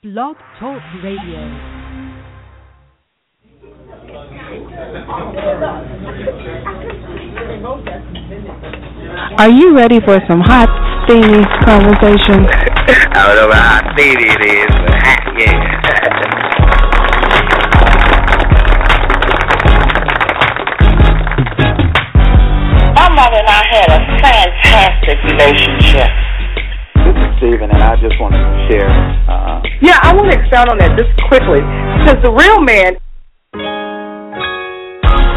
Blog Talk Radio. Are you ready for some hot, steamy conversation? I don't know how steamy it is, but yeah. My mother and I had a fantastic relationship. This is Stephen, and I just wanted to share. Uh, Yeah, I want to expound on that just quickly because the real man.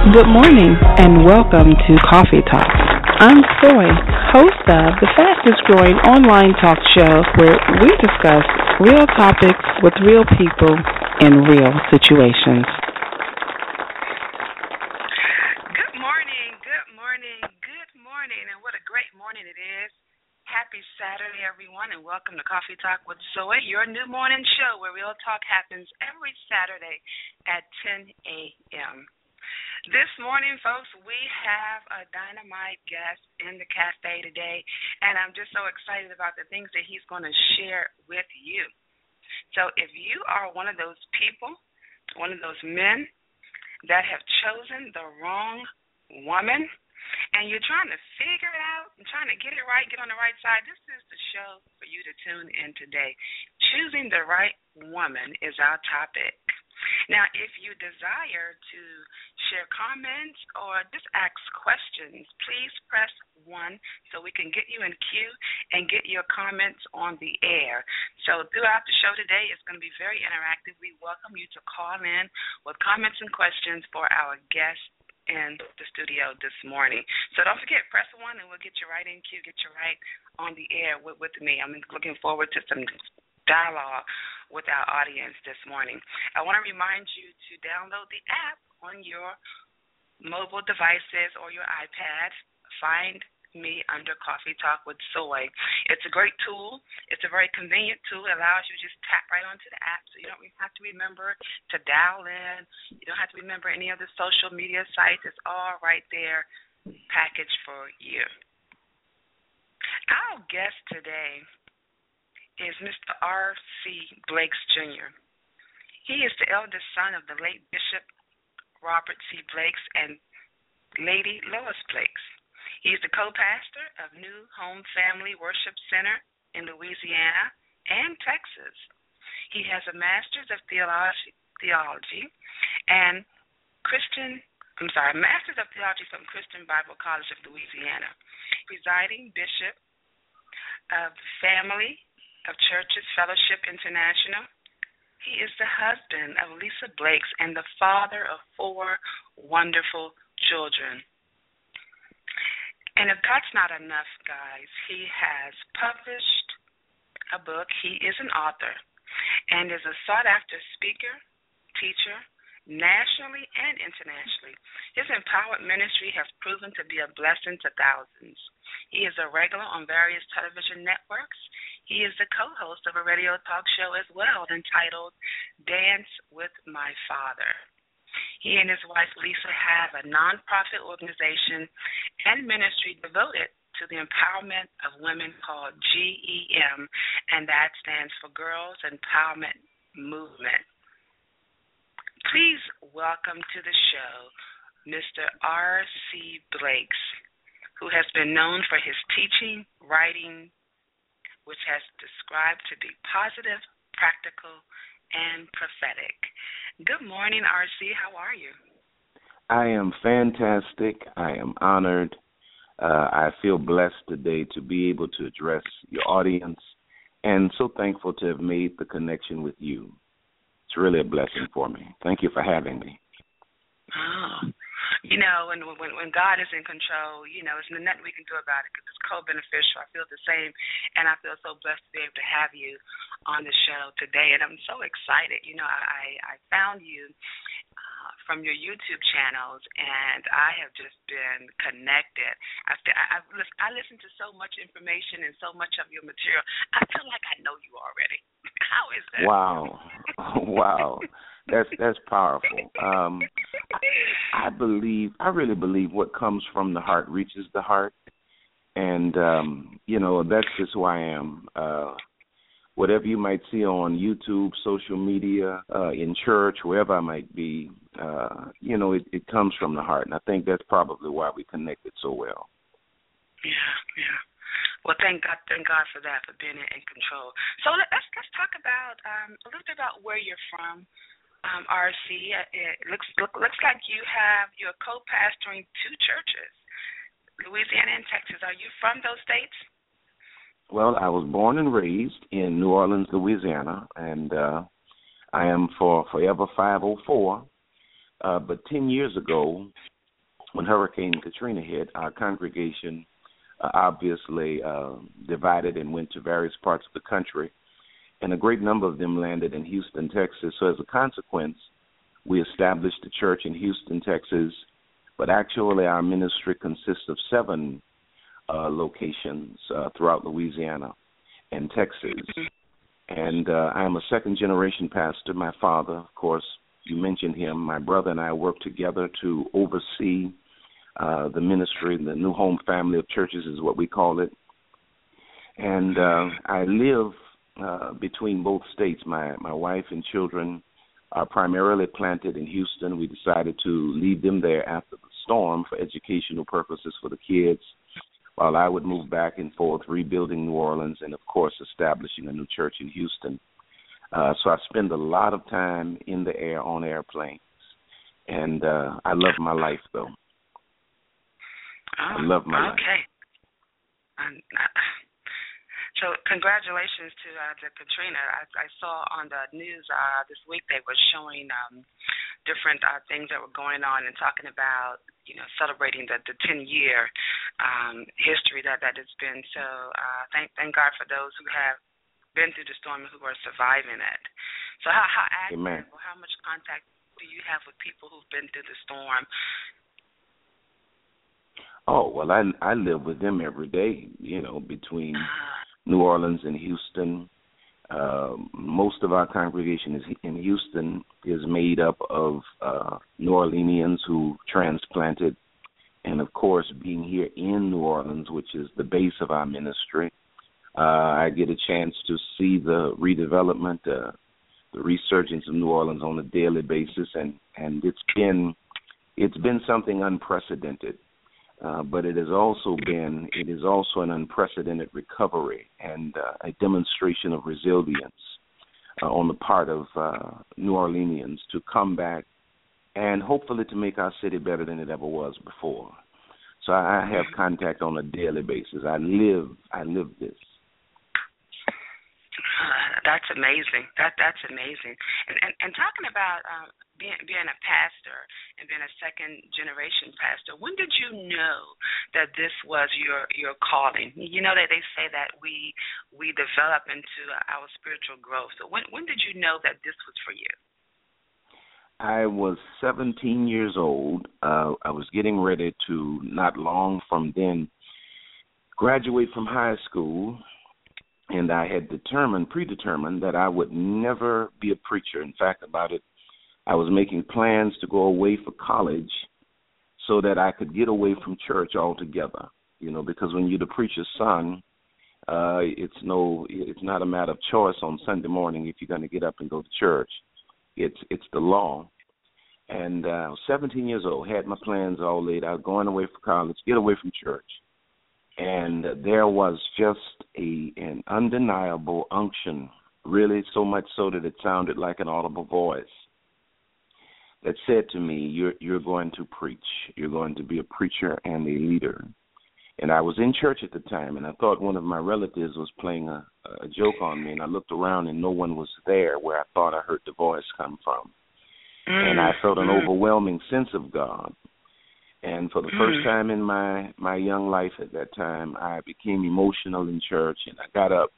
Good morning and welcome to Coffee Talk. I'm Zoe, host of the fastest growing online talk show where we discuss real topics with real people in real situations. Good morning, good morning, good morning, and what a great morning it is. Happy Saturday, everyone, and welcome to Coffee Talk with Zoe, your new morning show where real talk happens every Saturday at 10 a.m. This morning, folks, we have a dynamite guest in the cafe today, and I'm just so excited about the things that he's going to share with you. So, if you are one of those people, one of those men that have chosen the wrong woman, and you're trying to figure it out and trying to get it right, get on the right side, this is the show for you to tune in today. Choosing the right woman is our topic. Now, if you desire to share comments or just ask questions, please press 1 so we can get you in queue and get your comments on the air. So, throughout the show today, it's going to be very interactive. We welcome you to call in with comments and questions for our guest in the studio this morning. So don't forget, press one and we'll get you right in queue, get you right on the air with, with me. I'm looking forward to some dialogue with our audience this morning. I want to remind you to download the app on your mobile devices or your iPad. Find me under Coffee Talk with Zoe. It's a great tool. It's a very convenient tool. It allows you to just tap right onto the app so you don't have to remember to dial in. You don't have to remember any of the social media sites. It's all right there packaged for you. Our guest today is Mr. R.C. Blakes Jr. He is the eldest son of the late Bishop Robert C. Blakes and Lady Lois Blakes. He is the co-pastor of New Home Family Worship Center in Louisiana and Texas. He has a master's of theology, theology and Christian, I'm sorry, master's of theology from Christian Bible College of Louisiana. Presiding bishop of Family of Churches Fellowship International. He is the husband of Lisa Blakes and the father of four wonderful children. And if that's not enough, guys, he has published a book. He is an author and is a sought after speaker, teacher, nationally and internationally. His empowered ministry has proven to be a blessing to thousands. He is a regular on various television networks. He is the co host of a radio talk show as well entitled Dance with My Father. He and his wife Lisa have a nonprofit organization and ministry devoted to the empowerment of women called GEM, and that stands for Girls Empowerment Movement. Please welcome to the show Mr. R.C. Blakes, who has been known for his teaching, writing, which has described to be positive, practical, and prophetic. Good morning, RC. How are you? I am fantastic. I am honored. Uh, I feel blessed today to be able to address your audience and so thankful to have made the connection with you. It's really a blessing for me. Thank you for having me. Oh, you know, and when when God is in control, you know, there's nothing we can do about it because it's co-beneficial. I feel the same, and I feel so blessed to be able to have you on the show today, and I'm so excited. You know, I I found you from your YouTube channels, and I have just been connected. I I, I listen to so much information and so much of your material. I feel like I know you already. How is that? Wow, wow that's that's powerful. Um, I, I believe, I really believe, what comes from the heart reaches the heart, and um, you know that's just who I am. Uh, whatever you might see on YouTube, social media, uh, in church, wherever I might be, uh, you know, it, it comes from the heart, and I think that's probably why we connected so well. Yeah, yeah. Well, thank God, thank God for that, for being in control. So let's let's talk about um, a little bit about where you're from um, RC. It looks look, looks like you have you're co-pastoring two churches, Louisiana and Texas. Are you from those states? Well, I was born and raised in New Orleans, Louisiana, and uh, I am for Forever 504. Uh, but 10 years ago, when Hurricane Katrina hit, our congregation uh, obviously uh, divided and went to various parts of the country and a great number of them landed in Houston, Texas. So as a consequence, we established a church in Houston, Texas, but actually our ministry consists of seven uh, locations uh, throughout Louisiana and Texas. And uh, I am a second generation pastor. My father, of course, you mentioned him. My brother and I work together to oversee uh, the ministry. The New Home Family of Churches is what we call it. And uh, I live uh, between both states. My my wife and children are primarily planted in Houston. We decided to leave them there after the storm for educational purposes for the kids, while I would move back and forth, rebuilding New Orleans and of course establishing a new church in Houston. Uh, so I spend a lot of time in the air on airplanes, and uh, I love my life though. Oh, I love my okay. life. Okay. So congratulations to uh, to Katrina. I, I saw on the news uh, this week they were showing um, different uh, things that were going on and talking about you know celebrating the the 10 year um, history that that it's been. So uh, thank thank God for those who have been through the storm and who are surviving it. So how how active Amen. or how much contact do you have with people who've been through the storm? Oh well, I I live with them every day. You know, between Uh, New Orleans and Houston. Uh, most of our congregation is in Houston is made up of uh, New Orleanians who transplanted, and of course, being here in New Orleans, which is the base of our ministry, uh, I get a chance to see the redevelopment, uh, the resurgence of New Orleans on a daily basis, and and it's been it's been something unprecedented. Uh, but it has also been it is also an unprecedented recovery and uh, a demonstration of resilience uh, on the part of uh, New Orleanians to come back and hopefully to make our city better than it ever was before. So I have contact on a daily basis. I live I live this. that's amazing. That that's amazing. And and, and talking about um, being being a pastor and being a second generation pastor, when did you know that this was your your calling? You know that they say that we we develop into our spiritual growth. So when when did you know that this was for you? I was 17 years old. Uh, I was getting ready to, not long from then, graduate from high school and I had determined, predetermined, that I would never be a preacher. In fact, about it, I was making plans to go away for college so that I could get away from church altogether. You know, because when you're the preacher's son, uh, it's no, it's not a matter of choice on Sunday morning if you're going to get up and go to church. It's it's the law. And uh, I was 17 years old, had my plans all laid out, going away for college, get away from church and there was just a an undeniable unction, really so much so that it sounded like an audible voice that said to me, "You're you're going to preach. You're going to be a preacher and a leader." And I was in church at the time, and I thought one of my relatives was playing a, a joke on me, and I looked around and no one was there where I thought I heard the voice come from, mm. and I felt an mm. overwhelming sense of God And for the first time in my my young life at that time, I became emotional in church, and I got up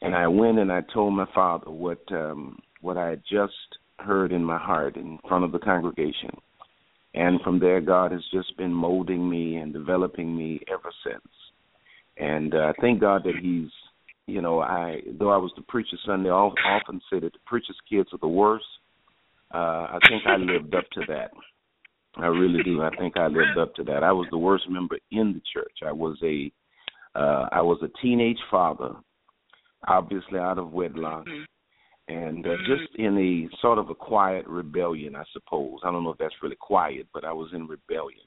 and I went and I told my father what um what I had just heard in my heart in front of the congregation. And from there, God has just been molding me and developing me ever since. And uh, thank God that He's, you know, I though I was the preacher's son, they often say that the preacher's kids are the worst. Uh, I think I lived up to that. I really do. I think I lived up to that. I was the worst member in the church. I was a, uh, I was a teenage father, obviously out of wedlock. Mm-hmm and uh, just in a sort of a quiet rebellion, I suppose. I don't know if that's really quiet, but I was in rebellion,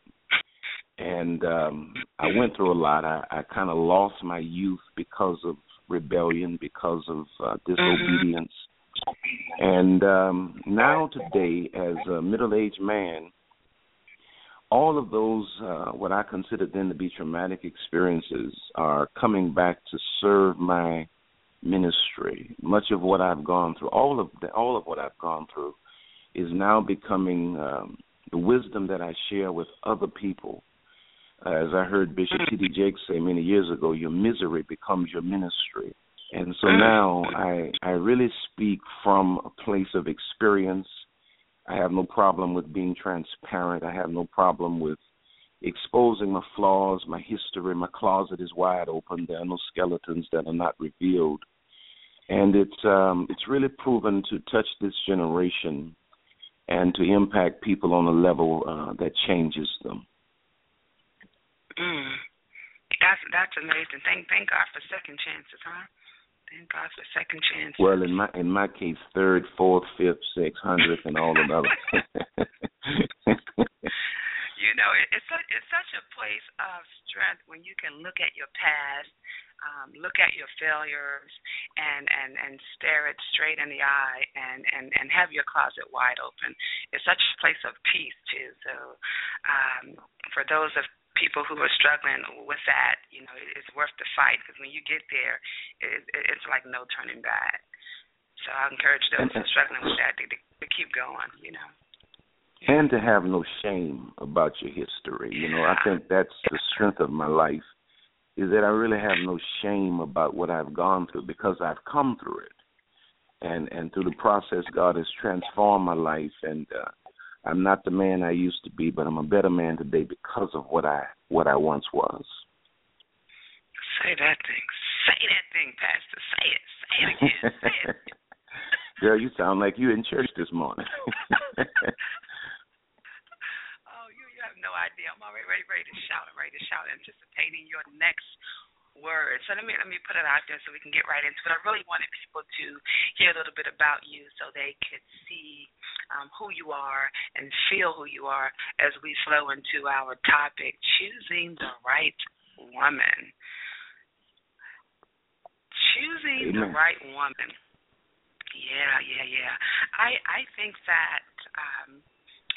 and um, I went through a lot. I, I kind of lost my youth because of rebellion, because of uh, disobedience, and um, now today, as a middle-aged man, all of those uh, what I consider then to be traumatic experiences are coming back to serve my ministry. Much of what I've gone through, all of the, all of what I've gone through, is now becoming um, the wisdom that I share with other people. as I heard Bishop T.D. Jakes say many years ago, your misery becomes your ministry. And so now I I really speak from a place of experience. I have no problem with being transparent. I have no problem with exposing my flaws, my history. My closet is wide open. There are no skeletons that are not revealed and it's um, it's really proven to touch this generation and to impact people on a level uh, that changes them. Mm. That's that's amazing. Thank thank God for second chances, huh? Thank God for second chances. Well, in my in my case, third, fourth, fifth, sixth, hundredth, and all of those. you know, it, it's such, it's such a place of strength when you can look at your past um, look at your failures and and and stare it straight in the eye and and and have your closet wide open it's such a place of peace too so um for those of people who are struggling with that you know it's worth the fight because when you get there it, it's like no turning back. So i encourage those who are struggling with that to, to keep going you know. And to have no shame about your history you know i think that's the strength of my life is that I really have no shame about what I've gone through because I've come through it. And and through the process God has transformed my life and uh I'm not the man I used to be, but I'm a better man today because of what I what I once was. Say that thing. Say that thing, Pastor. Say it. Say it again. Say it. Girl, you sound like you in church this morning. Oh, you, you have no idea. I'm already ready, ready to shout. I'm ready to shout, anticipating your next word. So let me let me put it out there so we can get right into it. I really wanted people to hear a little bit about you so they could see um, who you are and feel who you are as we flow into our topic, choosing the right woman. Choosing Amen. the right woman. Yeah, yeah, yeah. I I think that um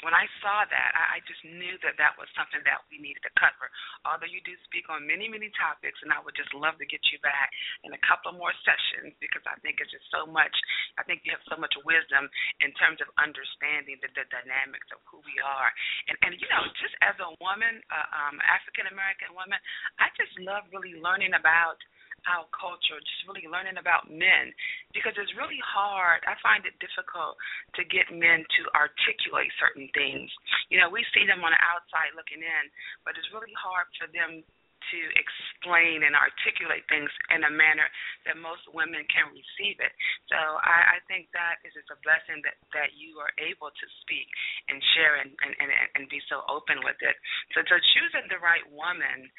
when I saw that, I, I just knew that that was something that we needed to cover. Although you do speak on many, many topics, and I would just love to get you back in a couple more sessions because I think it's just so much. I think you have so much wisdom in terms of understanding the, the dynamics of who we are. And, and you know, just as a woman, uh, um, African American woman, I just love really learning about our culture, just really learning about men, because it's really hard. I find it difficult to get men to articulate certain things. You know, we see them on the outside looking in, but it's really hard for them to explain and articulate things in a manner that most women can receive it. So I, I think that is just a blessing that that you are able to speak and share and and and, and be so open with it. So so choosing the right woman.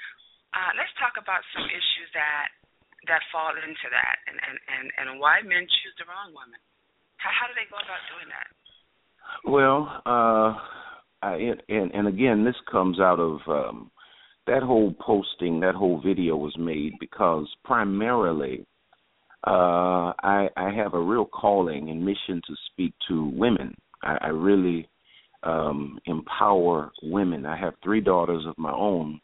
Uh, let's talk about some issues that that fall into that and, and, and, and why men choose the wrong woman. How, how do they go about doing that? Well, uh, I, and, and again, this comes out of um, that whole posting, that whole video was made because primarily uh, I, I have a real calling and mission to speak to women. I, I really um, empower women. I have three daughters of my own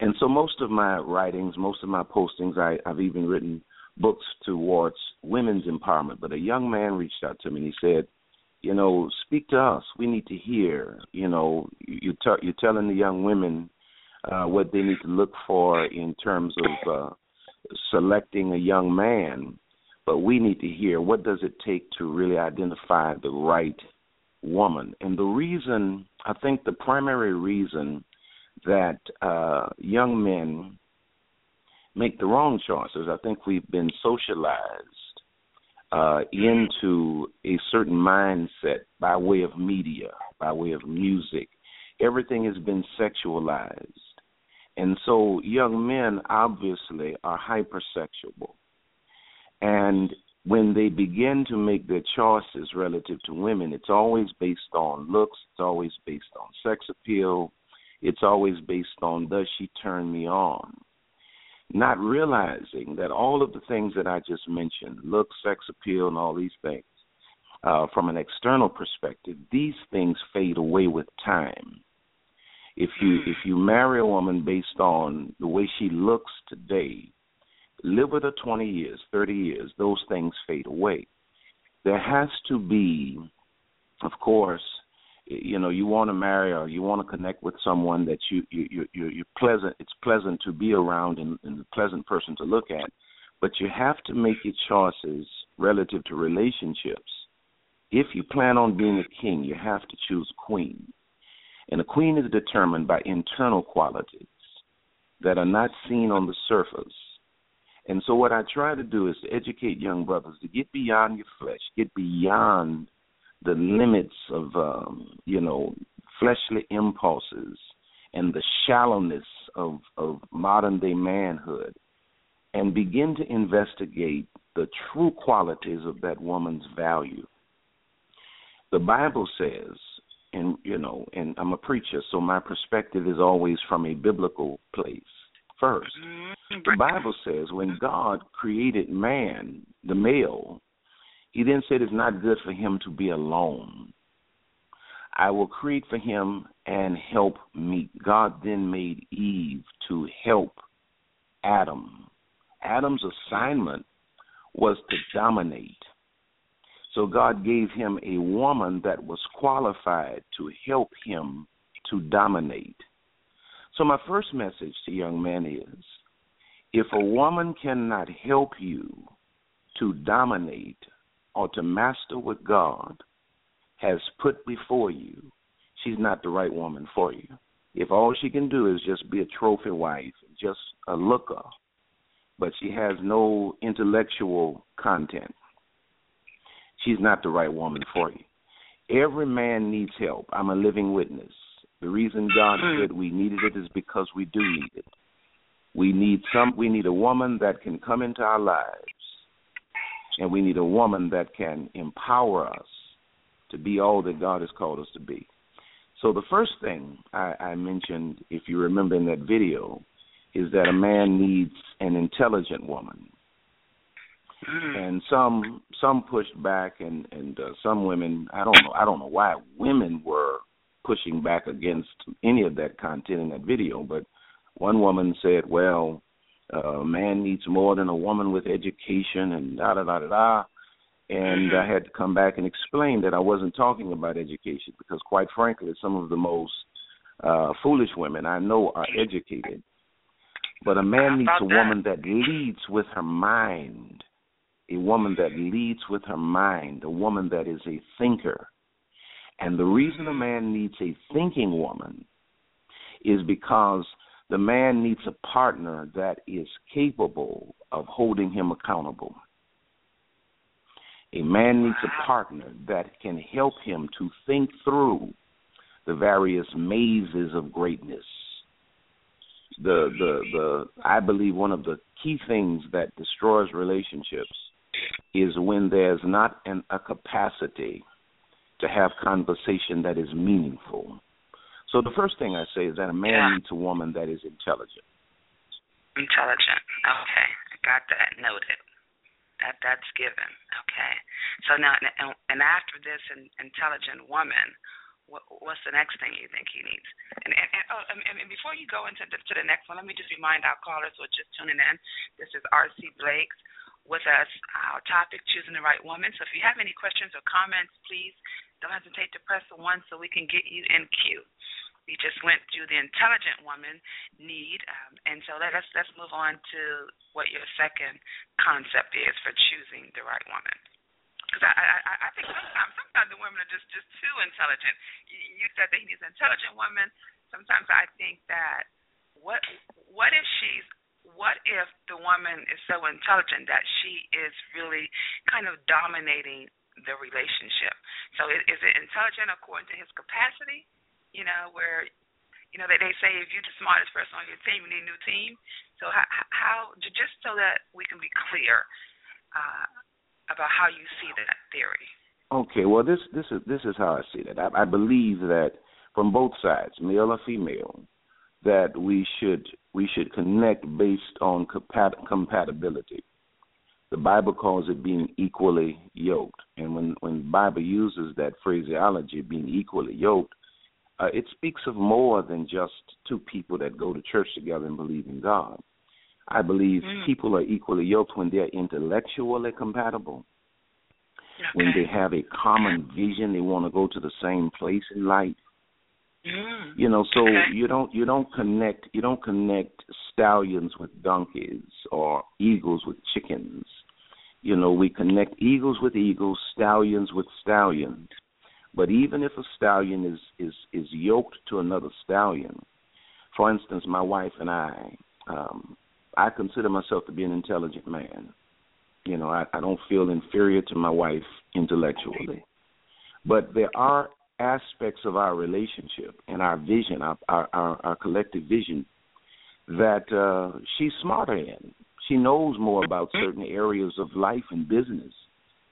and so most of my writings, most of my postings, I, I've even written books towards women's empowerment. But a young man reached out to me and he said, you know, speak to us. We need to hear. You know, you t- you're telling the young women uh, what they need to look for in terms of uh, selecting a young man, but we need to hear what does it take to really identify the right woman. And the reason, I think, the primary reason that uh, young men make the wrong choices, I think we've been socialized uh, into a certain mindset by way of media, by way of music. Everything has been sexualized. And so young men obviously are hypersexual. And when they begin to make their choices relative to women, it's always based on looks, it's always based on sex appeal, it's always based on does she turn me on? not realizing that all of the things that I just mentioned, look, sex appeal, and all these things, uh, from an external perspective, these things fade away with time. If you if you marry a woman based on the way she looks today, live with her 20 years, 30 years, those things fade away. There has to be, of course, you know you want to marry or you want to connect with someone that you you you you're pleasant it's pleasant to be around and, and a pleasant person to look at but you have to make your choices relative to relationships. If you plan on being a king you have to choose a queen. And a queen is determined by internal qualities that are not seen on the surface. And so what i try to do is to educate young brothers to get beyond your flesh get beyond the limits of um, you know fleshly impulses and the shallowness of of modern day manhood and begin to investigate the true qualities of that woman's value. The bible says and you know and i'm a preacher so my perspective is always from a biblical place first. The bible says when god created man the male he then said it's not good for him to be alone. I will create for him and help meet. God then made Eve to help Adam. Adam's assignment was to dominate. So God gave him a woman that was qualified to help him to dominate. So my first message to young men is if a woman cannot help you to dominate, or to master what God has put before you, she's not the right woman for you. If all she can do is just be a trophy wife, just a looker, but she has no intellectual content, she's not the right woman for you. Every man needs help. I'm a living witness. The reason God hmm. said we needed it is because we do need it. We need some we need a woman that can come into our lives and we need a woman that can empower us to be all that God has called us to be. So the first thing I, I mentioned, if you remember in that video, is that a man needs an intelligent woman. Mm. And some some pushed back, and and uh, some women I don't know I don't know why women were pushing back against any of that content in that video, but one woman said, "Well, a man needs more than a woman with education and da da da da da. And mm-hmm. I had to come back and explain that I wasn't talking about education because, quite frankly, some of the most uh, foolish women I know are educated. But a man needs a woman that? that leads with her mind, a woman that leads with her mind, a woman that is a thinker. And the reason a man needs a thinking woman is because the man needs a partner that is capable of holding him accountable. A man needs a partner that can help him to think through the various mazes of greatness. The the the I believe one of the key things that destroys relationships is when there's not an, a capacity to have conversation that is meaningful. So the first thing I say is that a man yeah. needs a woman that is intelligent. Intelligent. Okay, I got that noted. That that's given. Okay. So now, and after this an intelligent woman, what, what's the next thing you think he needs? And and, and, oh, and, before you go into the, to the next one, let me just remind our callers who are just tuning in. This is R.C. Blakes with us. Our topic, choosing the right woman. So if you have any questions or comments, please don't hesitate to press the one so we can get you in queue. We just went through the intelligent woman need, um, and so let us let's move on to what your second concept is for choosing the right woman. Because I, I I think sometimes sometimes the women are just just too intelligent. You, said that he needs an intelligent woman. Sometimes I think that what what if she's what if the woman is so intelligent that she is really kind of dominating the relationship? So is, is it intelligent according to his capacity? You know, where you know they they say if you're the smartest person on your team, you need a new team. So how, how just so that we can be clear uh, about how you see that theory. Okay, well this this is this is how I see that. I, I believe that from both sides, male or female, that we should we should connect based on compat- compatibility. The Bible calls it being equally yoked, and when when the Bible uses that phraseology, being equally yoked, uh, it speaks of more than just two people that go to church together and believe in God. I believe mm. people are equally yoked when they're intellectually compatible, okay. when they have a common vision, they want to go to the same place in life, Mm. You know, so okay. you don't you don't connect you don't connect stallions with donkeys or eagles with chickens. You know, we connect eagles with eagles, stallions with stallions. But even if a stallion is is is yoked to another stallion, for instance, my wife and I, um, I consider myself to be an intelligent man. You know, I, I don't feel inferior to my wife intellectually. But there are aspects of our relationship and our vision, our our, our, our collective vision, that uh, she's smarter in. She knows more about certain areas of life and business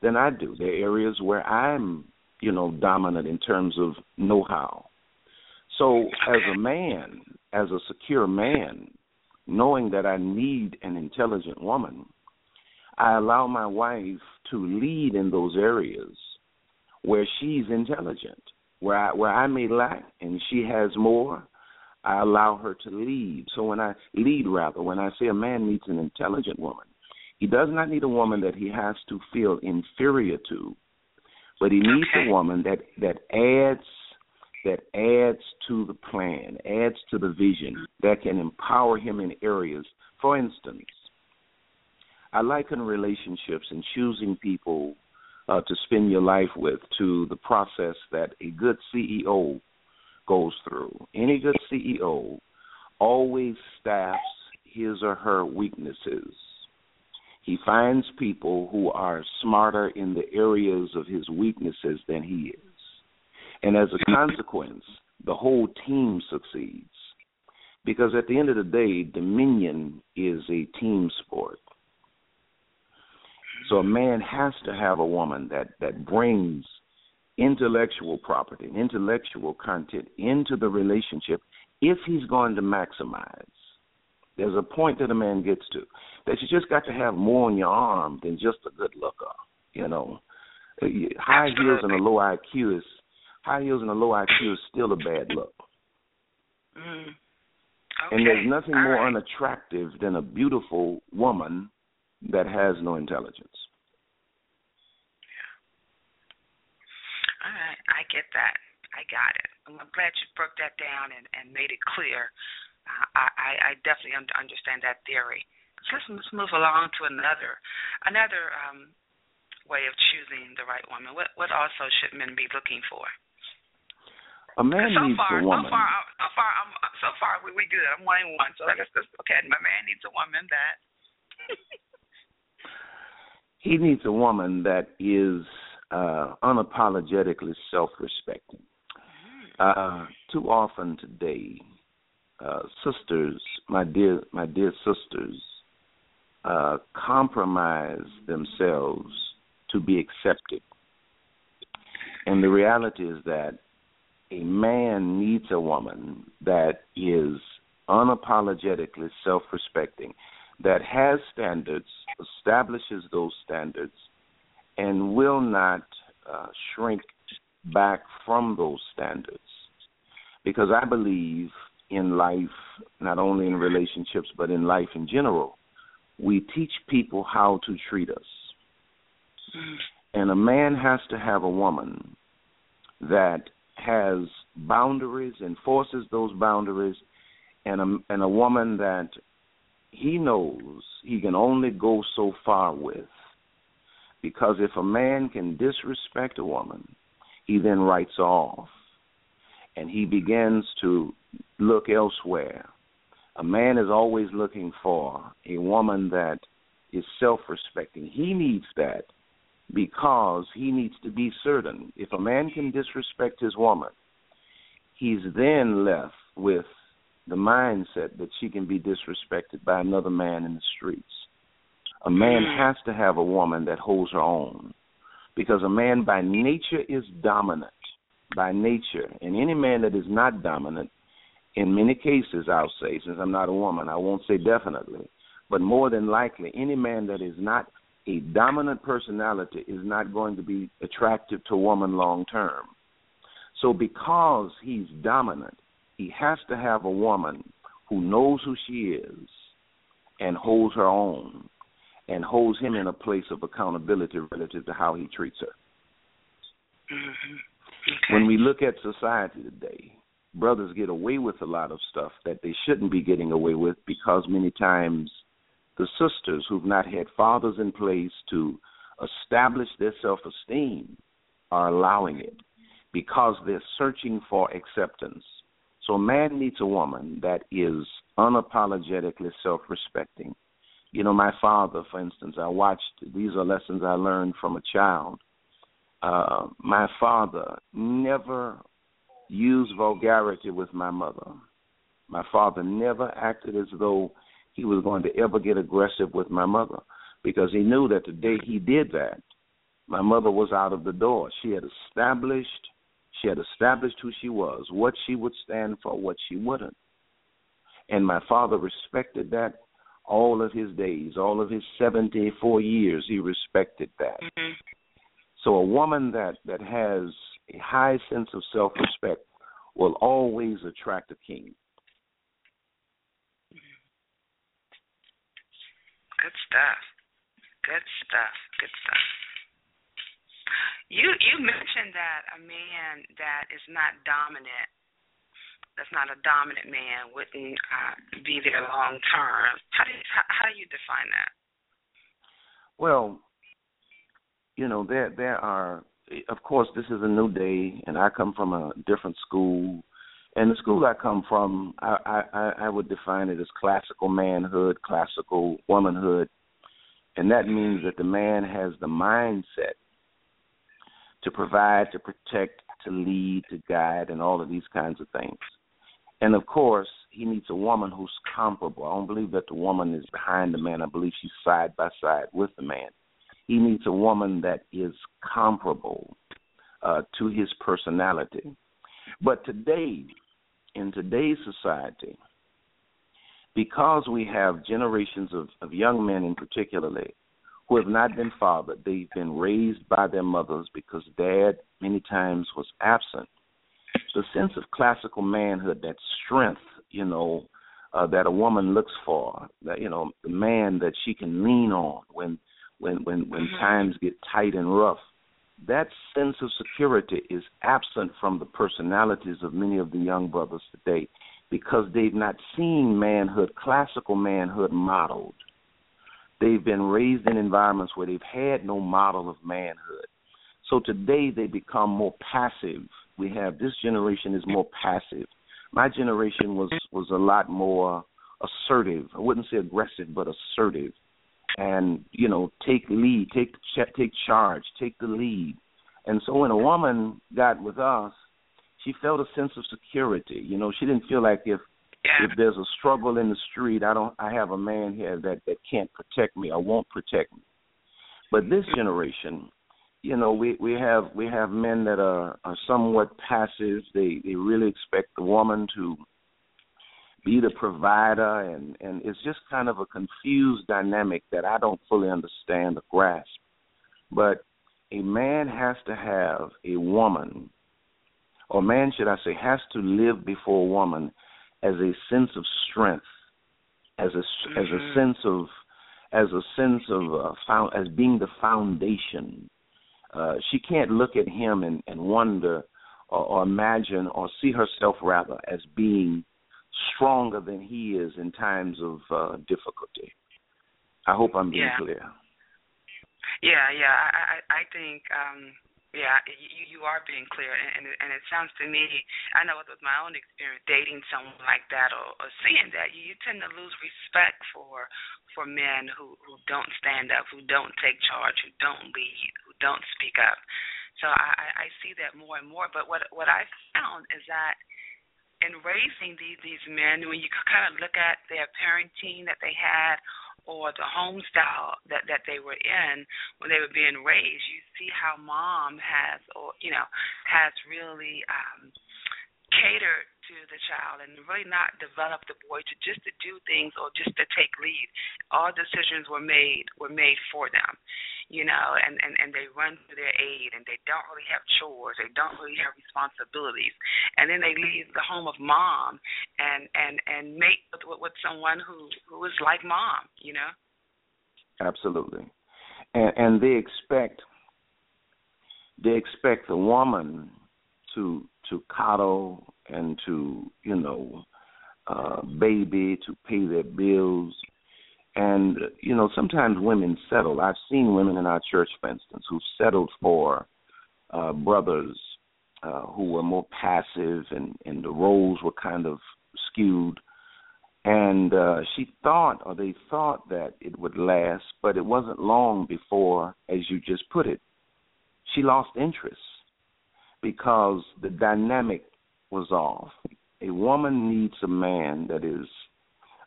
than I do. There are areas where I'm, you know, dominant in terms of know-how. So, as a man, as a secure man, knowing that I need an intelligent woman, I allow my wife to lead in those areas where she's intelligent where I where I may lack and she has more, I allow her to lead. So when I lead rather, when I say a man needs an intelligent woman, he does not need a woman that he has to feel inferior to, but he needs okay. a woman that that adds that adds to the plan, adds to the vision, that can empower him in areas. For instance, I liken relationships and choosing people uh, to spend your life with to the process that a good CEO goes through. Any good CEO always staffs his or her weaknesses. He finds people who are smarter in the areas of his weaknesses than he is. And as a consequence, the whole team succeeds. Because at the end of the day, dominion is a team sport. So a man has to have a woman that that brings intellectual property, intellectual content into the relationship if he's going to maximize. There's a point that a man gets to that you just got to have more on your arm than just a good looker. You know, high heels and a low IQ is high heels and a low IQ is still a bad look. Mm. Okay. And there's nothing All more right. unattractive than a beautiful woman that has no intelligence. Yeah. All right, I get that. I got it. I'm glad you broke that down and, and made it clear. Uh, I, I definitely un- understand that theory. So let's, let's move along to another another um, way of choosing the right woman. What what also should men be looking for? A man so needs far, a woman. So far, so far, I'm, so far, we we good. I'm one and one. So let's just okay. My man needs a woman that. he needs a woman that is uh, unapologetically self-respecting. Uh, too often today, uh, sisters, my dear, my dear sisters, uh, compromise themselves to be accepted. And the reality is that a man needs a woman that is unapologetically self-respecting, that has standards, establishes those standards, and will not uh, shrink back from those standards. Because I believe in life, not only in relationships, but in life in general, we teach people how to treat us. And a man has to have a woman that has boundaries, enforces those boundaries, and a, and a woman that he knows he can only go so far with. Because if a man can disrespect a woman, he then writes off and he begins to look elsewhere. A man is always looking for a woman that is self respecting. He needs that because he needs to be certain. If a man can disrespect his woman, he's then left with the mindset that she can be disrespected by another man in the streets. A man mm. has to have a woman that holds her own because a man by nature is dominant. By nature. And any man that is not dominant, in many cases, I'll say, since I'm not a woman, I won't say definitely, but more than likely, any man that is not a dominant personality is not going to be attractive to a woman long term. So, because he's dominant, he has to have a woman who knows who she is and holds her own and holds him in a place of accountability relative to how he treats her. Mm-hmm. Okay. When we look at society today, brothers get away with a lot of stuff that they shouldn't be getting away with because many times the sisters who've not had fathers in place to establish their self esteem are allowing it because they're searching for acceptance. So a man needs a woman that is unapologetically self respecting. You know, my father, for instance, I watched these are lessons I learned from a child. Uh, my father never used vulgarity with my mother. My father never acted as though he was going to ever get aggressive with my mother because he knew that the day he did that, my mother was out of the door. She had established she had established who she was, what she would stand for, what she wouldn't. And my father respected that all of his days, all of his 74 years, he respected that. Mm-hmm. So a woman that that has a high sense of self-respect will always attract a king. Good stuff. Good stuff. Good stuff. You you mentioned that a man that is not dominant, that's not a dominant man, wouldn't uh, be there long term. How do you, how, how do you define that? Well, you know there there are of course this is a new day, and I come from a different school. And the school I come from, I, I, I would define it as classical manhood, classical womanhood, and that means that the man has the mindset to provide, to protect, to lead, to guide, and all of these kinds of things. And of course, he needs a woman who's comparable. I don't believe that the woman is behind the man. I believe she's side by side with the man. He needs a woman that is comparable uh, to his personality. But today, in today's society, because we have generations of, of young men in particularly who have not been fathered. They've been raised by their mothers because dad many times was absent. The sense of classical manhood, that strength, you know, uh, that a woman looks for, that you know, the man that she can lean on when when when when mm-hmm. times get tight and rough. That sense of security is absent from the personalities of many of the young brothers today because they've not seen manhood, classical manhood modeled. They've been raised in environments where they've had no model of manhood. So today they become more passive. We have this generation is more passive. My generation was was a lot more assertive. I wouldn't say aggressive, but assertive. And you know, take lead, take take charge, take the lead. And so when a woman got with us, she felt a sense of security. You know, she didn't feel like if yeah. If there's a struggle in the street, I don't. I have a man here that that can't protect me. I won't protect me. But this mm-hmm. generation, you know, we we have we have men that are are somewhat passive. They they really expect the woman to be the provider, and and it's just kind of a confused dynamic that I don't fully understand or grasp. But a man has to have a woman, or man should I say, has to live before a woman as a sense of strength, as a mm-hmm. as a mm-hmm. sense of as a sense of uh, found, as being the foundation. Uh, she can't look at him and, and wonder or, or imagine or see herself rather as being stronger than he is in times of uh, difficulty. I hope I'm being yeah. clear. Yeah, yeah. I I, I think um yeah, you you are being clear, and and, it sounds to me, I know with my own experience dating someone like that or, or seeing that, you, you tend to lose respect for for men who who don't stand up, who don't take charge, who don't lead, who don't speak up. So I I see that more and more. But what what I found is that in raising these these men, when you kind of look at their parenting that they had or the home style that that they were in when they were being raised, you see how mom has or you know has really um catered to the child and really not developed the boy to just to do things or just to take lead. All decisions were made were made for them, you know, and and and they run to their aid and they don't really have chores, they don't really have responsibilities, and then they leave the home of mom and and and mate with with someone who who is like mom, you know. Absolutely, and and they expect they expect the woman to to coddle and to you know uh baby to pay their bills. And you know sometimes women settle. I've seen women in our church for instance who settled for uh brothers uh who were more passive and and the roles were kind of skewed. And uh she thought or they thought that it would last but it wasn't long before as you just put it she lost interest because the dynamic was off. A woman needs a man that is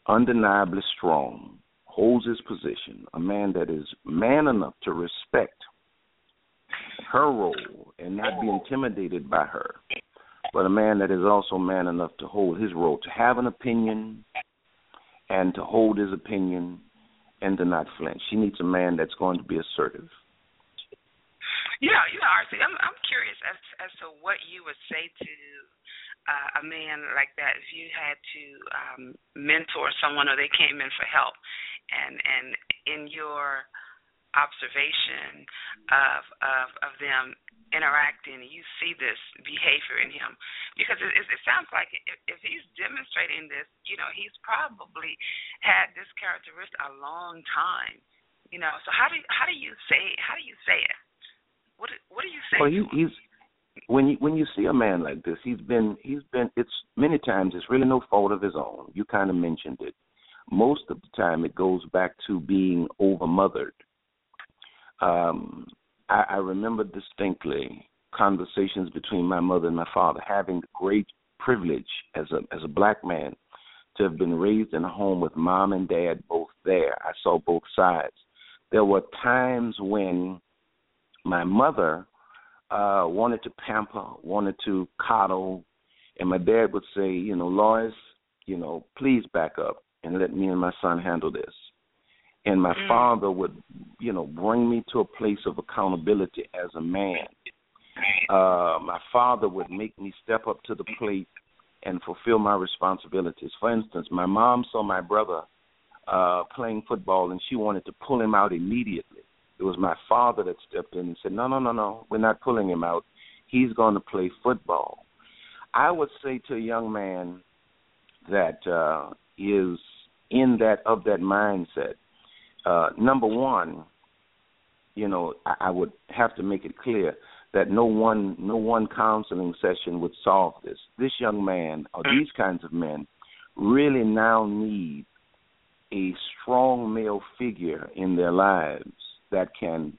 undeniably strong, holds his position, a man that is man enough to respect her role and not be intimidated by her, but a man that is also man enough to hold his role, to have an opinion and to hold his opinion and to not flinch. She needs a man that's going to be assertive. Yeah, you know, RC, I'm I'm curious as as to what you would say to uh, a man like that if you had to um mentor someone or they came in for help. And and in your observation of of of them interacting you see this behavior in him. Because it, it sounds like if he's demonstrating this you know he's probably had this characteristic a long time. You know so how do how do you say how do you say it what What do you say? Well, he, he's when you when you see a man like this, he's been he's been. It's many times it's really no fault of his own. You kind of mentioned it. Most of the time, it goes back to being overmothered. Um, I, I remember distinctly conversations between my mother and my father, having the great privilege as a as a black man to have been raised in a home with mom and dad both there. I saw both sides. There were times when my mother uh wanted to pamper, wanted to coddle, and my dad would say, you know, Lois, you know, please back up and let me and my son handle this. And my mm. father would, you know, bring me to a place of accountability as a man. Uh my father would make me step up to the plate and fulfill my responsibilities. For instance, my mom saw my brother uh playing football and she wanted to pull him out immediately. It was my father that stepped in and said, "No, no, no, no. We're not pulling him out. He's going to play football." I would say to a young man that uh, is in that of that mindset. Uh, number one, you know, I, I would have to make it clear that no one no one counseling session would solve this. This young man or these kinds of men really now need a strong male figure in their lives that can,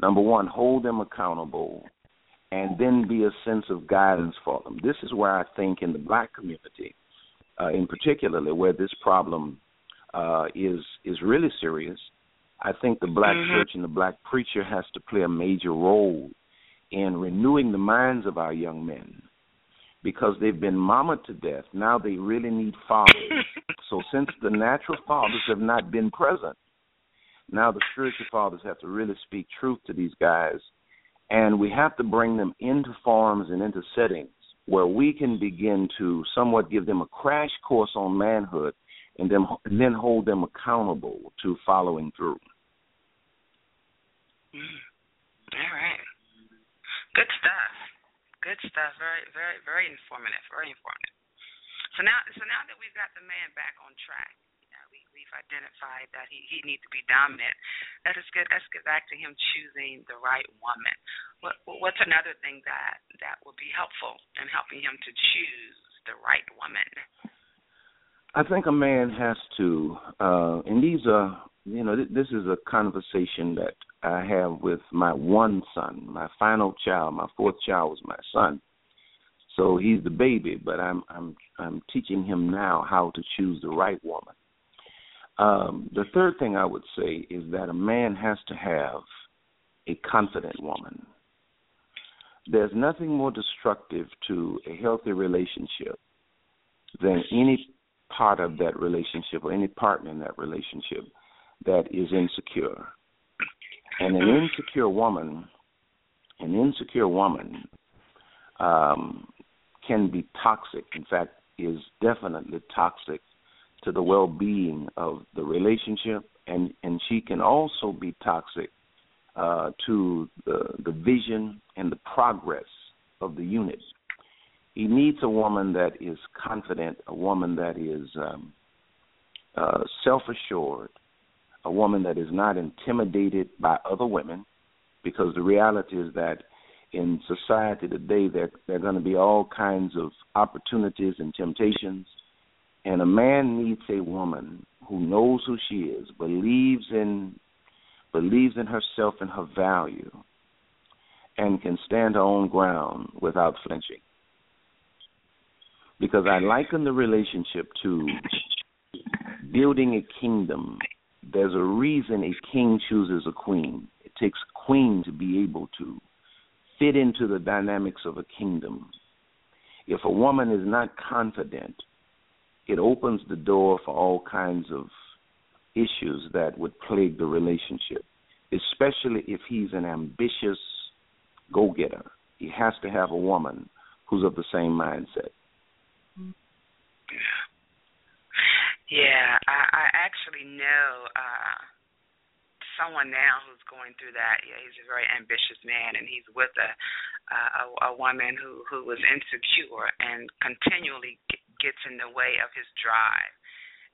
number one, hold them accountable and then be a sense of guidance for them. This is where I think in the black community, uh, in particularly where this problem uh, is is really serious, I think the black mm-hmm. church and the black preacher has to play a major role in renewing the minds of our young men because they've been mama to death. Now they really need fathers. so since the natural fathers have not been present, now the spiritual fathers have to really speak truth to these guys, and we have to bring them into forums and into settings where we can begin to somewhat give them a crash course on manhood and then and then hold them accountable to following through. Mm. All right. Good stuff. Good stuff. Very, very, very informative. Very informative. So now, so now that we've got the man back on track, we've identified that he he needs to be dominant. Let us get let's get back to him choosing the right woman. What what's another thing that that will be helpful in helping him to choose the right woman? I think a man has to, uh, and these are, you know, th- this is a conversation that I have with my one son, my final child. My fourth child was my son, so he's the baby. But I'm I'm I'm teaching him now how to choose the right woman. Um, the third thing I would say is that a man has to have a confident woman. There's nothing more destructive to a healthy relationship than any part of that relationship or any partner in that relationship that is insecure. And an insecure woman, an insecure woman, um, can be toxic. In fact, is definitely toxic to the well-being of the relationship, and and she can also be toxic uh, to the the vision and the progress of the unit. He needs a woman that is confident, a woman that is um, uh, self-assured, a woman that is not intimidated by other women, because the reality is that in society today there there are going to be all kinds of opportunities and temptations, and a man needs a woman who knows who she is, believes in believes in herself and her value, and can stand her own ground without flinching. Because I liken the relationship to building a kingdom there's a reason a king chooses a queen. It takes a queen to be able to fit into the dynamics of a kingdom. If a woman is not confident, it opens the door for all kinds of issues that would plague the relationship, especially if he's an ambitious go getter. He has to have a woman who's of the same mindset. Yeah, I, I actually know uh someone now who's going through that. Yeah, he's a very ambitious man, and he's with a a, a woman who who was insecure and continually gets in the way of his drive,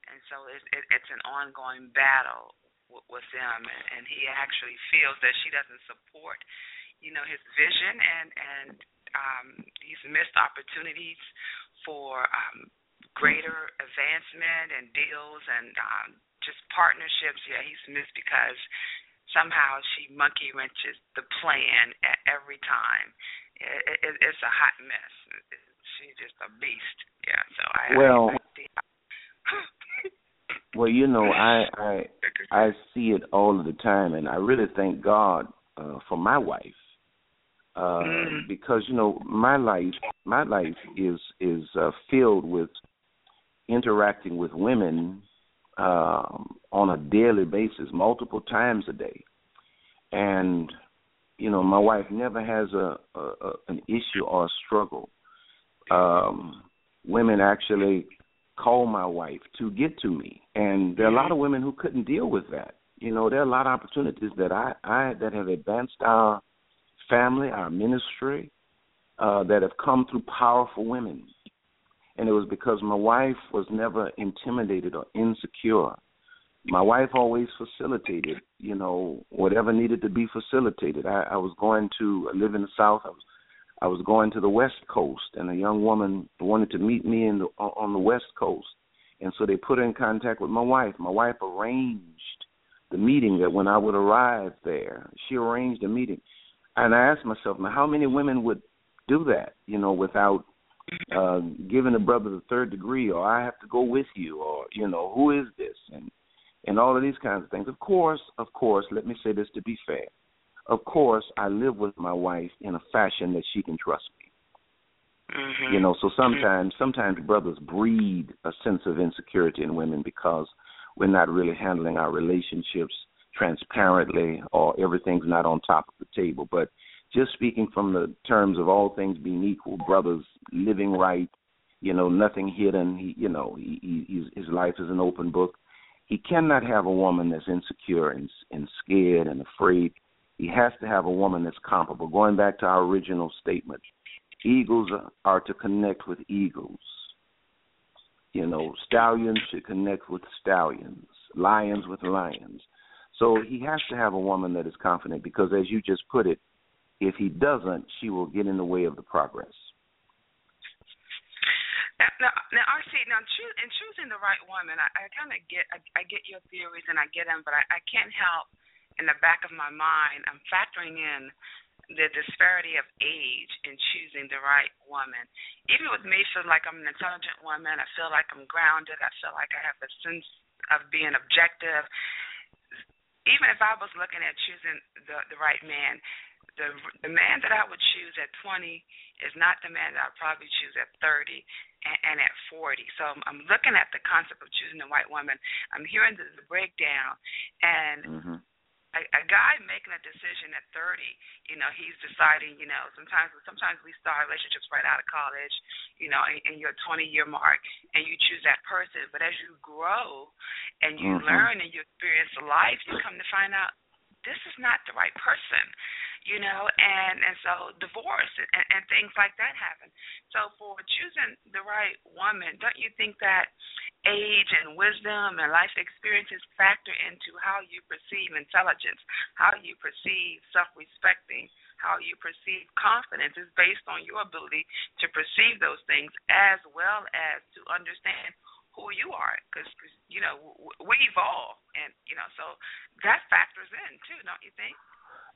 and so it, it, it's an ongoing battle w- with them, and, and he actually feels that she doesn't support, you know, his vision, and and um, he's missed opportunities for um, greater advancement and deals and um, just partnerships. Yeah, he's missed because somehow she monkey wrenches the plan at every time. It, it, it's a hot mess. She's just a beast. Yeah. So I. Well. I, well, you know, I I I see it all of the time, and I really thank God uh, for my wife uh, mm. because you know my life my life is is uh, filled with interacting with women um, on a daily basis, multiple times a day, and you know my wife never has a, a, a an issue or a struggle. Um, women actually call my wife to get to me, and there are a lot of women who couldn't deal with that. You know, there are a lot of opportunities that I, I that have advanced our family, our ministry, uh, that have come through powerful women and it was because my wife was never intimidated or insecure. My wife always facilitated, you know, whatever needed to be facilitated. I, I was going to live in the South. I was I was going to the West Coast, and a young woman wanted to meet me in the, on the West Coast, and so they put her in contact with my wife. My wife arranged the meeting that when I would arrive there, she arranged a meeting, and I asked myself, now how many women would do that, you know, without uh, giving a brother the third degree, or I have to go with you, or you know, who is this, and and all of these kinds of things. Of course, of course, let me say this to be fair. Of course, I live with my wife in a fashion that she can trust me. Mm-hmm. You know, so sometimes sometimes brothers breed a sense of insecurity in women because we're not really handling our relationships transparently or everything's not on top of the table. But just speaking from the terms of all things being equal, brothers living right you know, nothing hidden. He, you know, he, he, his life is an open book. He cannot have a woman that's insecure and, and scared and afraid. He has to have a woman that's comparable. Going back to our original statement, eagles are to connect with eagles. You know, stallions should connect with stallions, lions with lions. So he has to have a woman that is confident because, as you just put it, if he doesn't, she will get in the way of the progress. Now, now, now RC, now choo- in choosing the right woman, I, I kind of get, I, I get your theories and I get them, but I, I can't help in the back of my mind, I'm factoring in the disparity of age in choosing the right woman. Even with me feeling like I'm an intelligent woman, I feel like I'm grounded, I feel like I have a sense of being objective. Even if I was looking at choosing the the right man, the the man that I would choose at 20 is not the man that I'd probably choose at 30 and, and at 40. So I'm, I'm looking at the concept of choosing the right woman. I'm hearing the, the breakdown, and mm-hmm. A, a guy making a decision at 30, you know, he's deciding. You know, sometimes sometimes we start relationships right out of college, you know, in, in your 20 year mark, and you choose that person. But as you grow and you mm-hmm. learn and you experience life, you come to find out this is not the right person you know, and and so divorce and, and things like that happen. So for choosing the right woman, don't you think that age and wisdom and life experiences factor into how you perceive intelligence, how you perceive self-respecting, how you perceive confidence is based on your ability to perceive those things as well as to understand who you are because you know we evolve and you know so that factors in too don't you think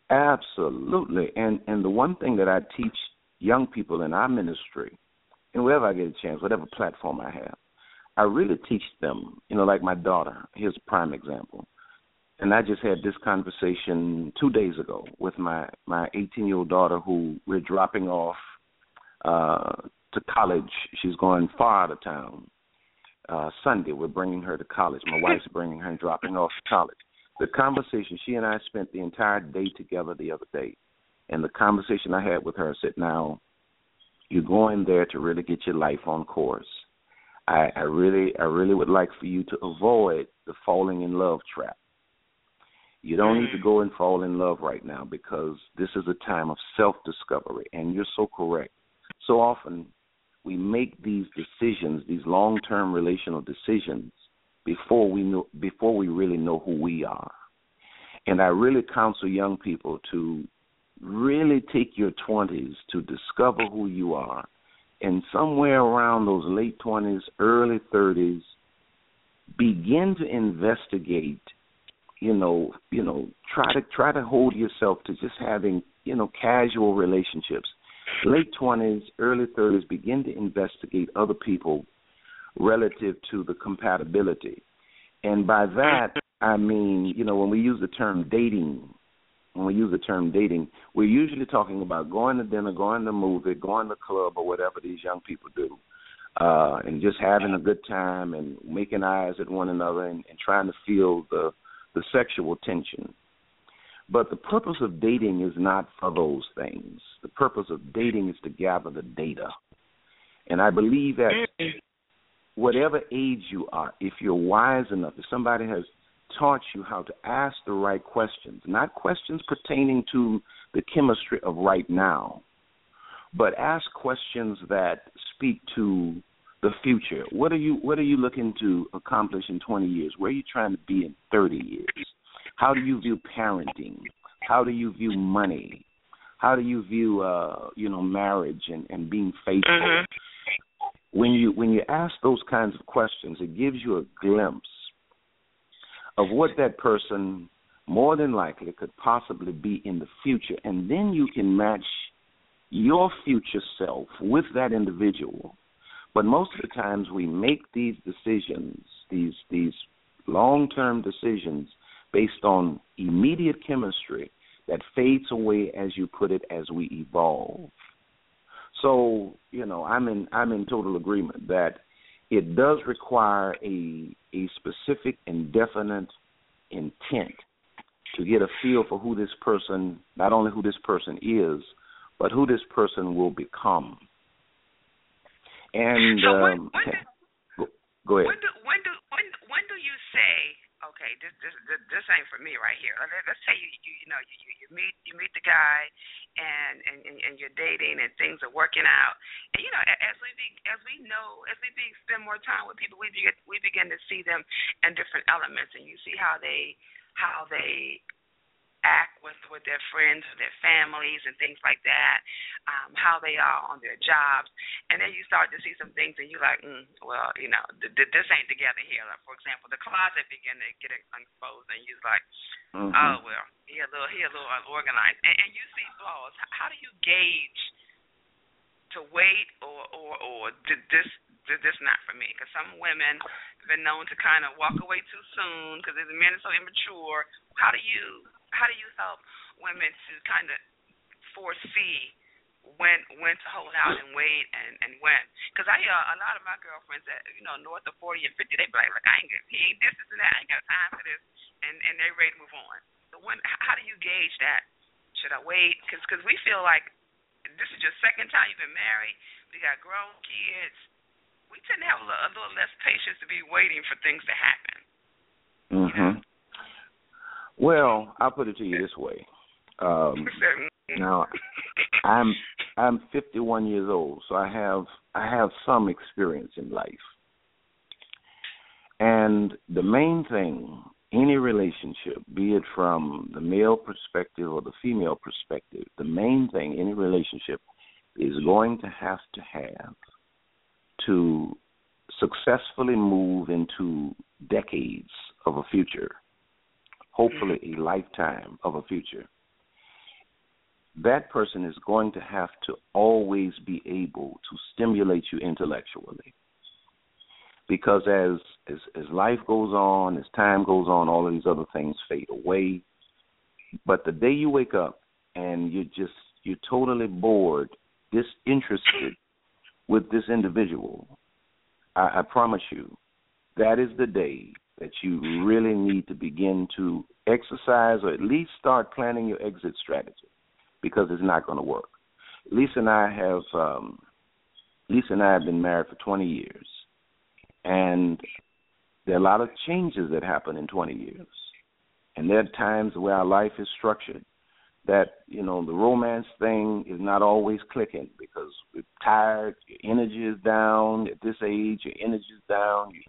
Absolutely. And and the one thing that I teach young people in our ministry, and wherever I get a chance, whatever platform I have, I really teach them, you know, like my daughter, here's a prime example. And I just had this conversation two days ago with my my 18 year old daughter who we're dropping off uh to college. She's going far out of town. Uh Sunday, we're bringing her to college. My wife's bringing her and dropping off to college the conversation she and I spent the entire day together the other day, and the conversation I had with her said, "Now, you're going there to really get your life on course. I, I really, I really would like for you to avoid the falling in love trap. You don't need to mm. go and fall in love right now because this is a time of self discovery, and you're so correct. So often we make these decisions, these long term relational decisions, before we know before we really know who we are. And I really counsel young people to really take your 20s to discover who you are. And somewhere around those late 20s, early 30s, begin to investigate, you know, you know, try to try to hold yourself to just having, you know, casual relationships. Late 20s, early 30s, begin to investigate other people relative to the compatibility. And by that, I mean, you know, when we use the term dating, when we use the term dating, we're usually talking about going to dinner, going to movie, going to club, or whatever these young people do, uh, and just having a good time and making eyes at one another and, and trying to feel the the sexual tension. But the purpose of dating is not for those things. The purpose of dating is to gather the data. And I believe that whatever age you are, if you're wise enough, if somebody has taught you how to ask the right questions, not questions pertaining to the chemistry of right now, but ask questions that speak to the future. What are you what are you looking to accomplish in 20 years? Where are you trying to be in 30 years? How do you view parenting? How do you view money? How do you view uh, you know, marriage and, and being faithful? Mm-hmm when you when you ask those kinds of questions, it gives you a glimpse of what that person more than likely could possibly be in the future, and then you can match your future self with that individual. But most of the times we make these decisions, these these long-term decisions based on immediate chemistry that fades away as you put it as we evolve. So you know, I'm in I'm in total agreement that it does require a a specific and definite intent to get a feel for who this person, not only who this person is, but who this person will become. And so um, when, when do, go, go ahead. When do when do when when do you say okay this this this, ain't for me right here? Let's say you you, you know you, you meet you meet the guy and, and and you're dating and things are working out and you know as we be, as we know as we be, more time with people we begin we begin to see them in different elements and you see how they how they act with with their friends their families and things like that, um, how they are on their jobs, and then you start to see some things and you're like, mm, well, you know, th- th- this ain't together here. Like for example, the closet begin to get exposed, and you're like, mm-hmm. oh well, he a little he a little unorganized, and, and you see flaws. How do you gauge to wait or or or did this this not for me? Because some women have been known to kind of walk away too soon because the men are so immature. How do you how do you help women to kind of foresee when when to hold out and wait and and when? Because I hear a lot of my girlfriends that you know north of forty and fifty, they be like, look, I ain't he ain't this, this that, I ain't got time for this, and and they ready to move on. So when how do you gauge that? Should I wait? Because cause we feel like this is your second time you've been married. We got grown kids. We tend to have a little, a little less patience to be waiting for things to happen. Mhm. Well, I'll put it to you this way. Um, now, I'm I'm 51 years old, so I have I have some experience in life. And the main thing, any relationship, be it from the male perspective or the female perspective, the main thing, any relationship, is going to have to have to successfully move into decades of a future hopefully mm-hmm. a lifetime of a future, that person is going to have to always be able to stimulate you intellectually. Because as, as as life goes on, as time goes on, all of these other things fade away. But the day you wake up and you're just you're totally bored, disinterested with this individual, I, I promise you, that is the day that you really need to begin to exercise or at least start planning your exit strategy because it's not going to work. Lisa and I have um, Lisa and I have been married for 20 years, and there are a lot of changes that happen in 20 years, and there are times where our life is structured that you know the romance thing is not always clicking because we're tired, your energy is down at this age, your energy is down, you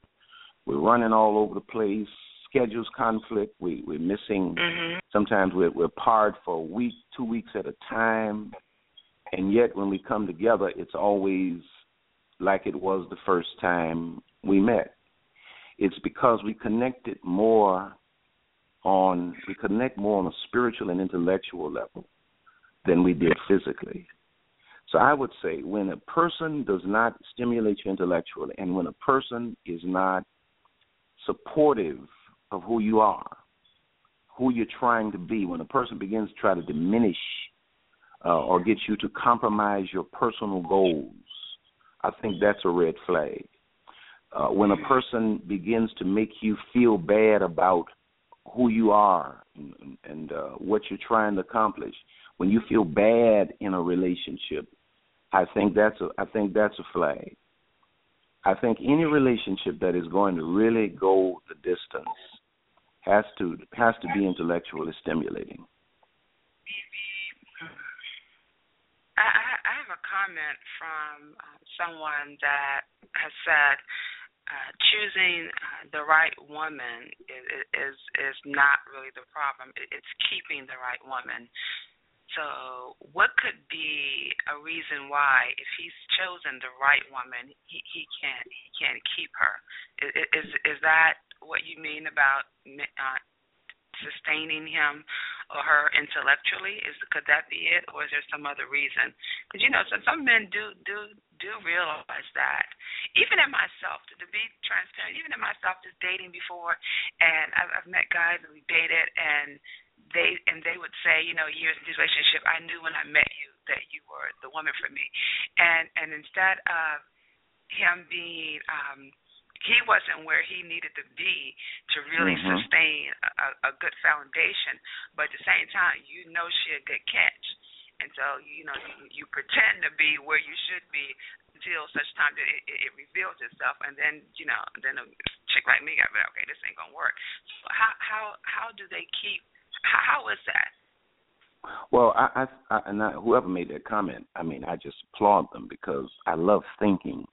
we're running all over the place. Schedules conflict. We we're missing. Mm-hmm. Sometimes we're we're parred for a week, two weeks at a time, and yet when we come together, it's always like it was the first time we met. It's because we connected more on we connect more on a spiritual and intellectual level than we did physically. So I would say when a person does not stimulate you intellectually and when a person is not supportive of who you are, who you're trying to be. When a person begins to try to diminish uh, or get you to compromise your personal goals, I think that's a red flag. Uh, when a person begins to make you feel bad about who you are and, and uh, what you're trying to accomplish, when you feel bad in a relationship, I think that's a I think that's a flag. I think any relationship that is going to really go the distance has to has to be intellectually stimulating. I, I have a comment from uh, someone that has said uh, choosing uh, the right woman is, is not really the problem. It's keeping the right woman. So, what could be a reason why, if he's chosen the right woman, he he can't he can't keep her? Is is that what you mean about uh, sustaining him or her intellectually? Is could that be it, or is there some other reason? Because you know, some some men do do do realize that. Even in myself, to, to be transparent, even in myself, just dating before, and I've, I've met guys and we dated, and they and they would say, you know, years in this relationship, I knew when I met you that you were the woman for me, and and instead of him being um he wasn't where he needed to be to really mm-hmm. sustain a, a good foundation, but at the same time, you know she a good catch, and so you know you, you pretend to be where you should be until such time that it, it, reveals itself, and then you know, then a chick like me got okay, this ain't gonna work. So how how how do they keep? How, how is that? Well, I, I, I and I, whoever made that comment, I mean, I just applaud them because I love thinking,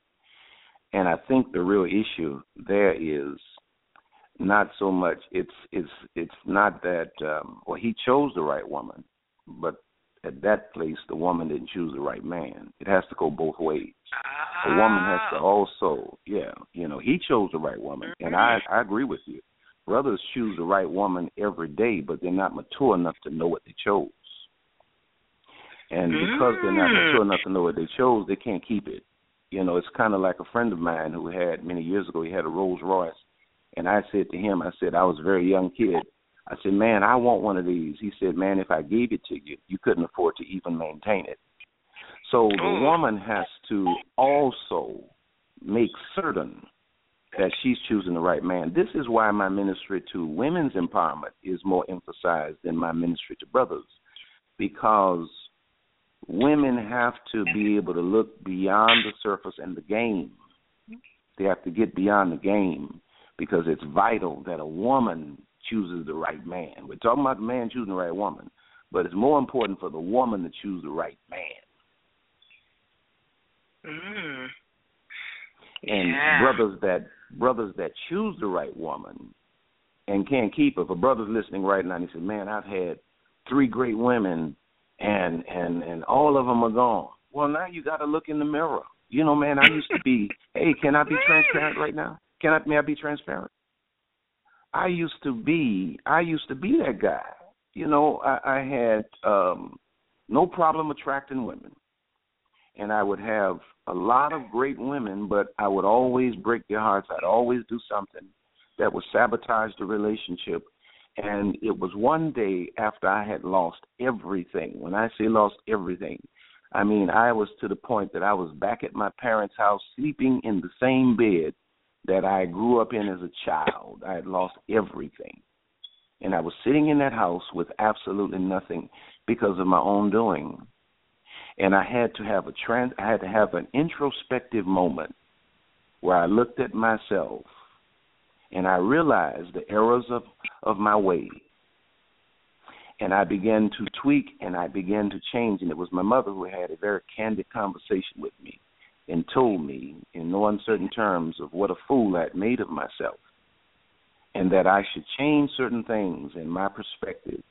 and I think the real issue there is not so much it's it's it's not that um well he chose the right woman, but at that place the woman didn't choose the right man. It has to go both ways. Ah. The woman has to also, yeah, you know, he chose the right woman, and I mm-hmm. I agree with you. Brothers choose the right woman every day, but they're not mature enough to know what they chose. And because they're not mature enough to know what they chose, they can't keep it. You know, it's kind of like a friend of mine who had many years ago. He had a Rolls Royce, and I said to him, I said I was a very young kid. I said, man, I want one of these. He said, man, if I gave it to you, you couldn't afford to even maintain it. So the mm. woman has to also make certain that she's choosing the right man. This is why my ministry to women's empowerment is more emphasized than my ministry to brothers, because women have to be able to look beyond the surface and the game. They have to get beyond the game because it's vital that a woman chooses the right man. We're talking about the man choosing the right woman, but it's more important for the woman to choose the right man. Mm. And Yeah. brothers that brothers that choose the right woman and can't keep her. If a brother's listening right now and he said, "Man, I've had three great women, and and and all of them are gone." Well, now you got to look in the mirror. You know, man, I used to be. hey, can I be transparent right now? Can I? May I be transparent? I used to be. I used to be that guy. You know, I, I had um no problem attracting women, and I would have a lot of great women, but I would always break their hearts. I'd always do something that would sabotage the relationship. And it was one day after I had lost everything. When I say lost everything, I mean I was to the point that I was back at my parents' house sleeping in the same bed that I grew up in as a child. I had lost everything. And I was sitting in that house with absolutely nothing because of my own doing and I had to have a trans I had to have an introspective moment where I looked at myself and I realized the errors of of my ways. And I began to tweak and I began to change and it was my mother who had a very candid conversation with me and told me in no uncertain terms of what a fool I had made of myself and that I should change certain things in my perspective.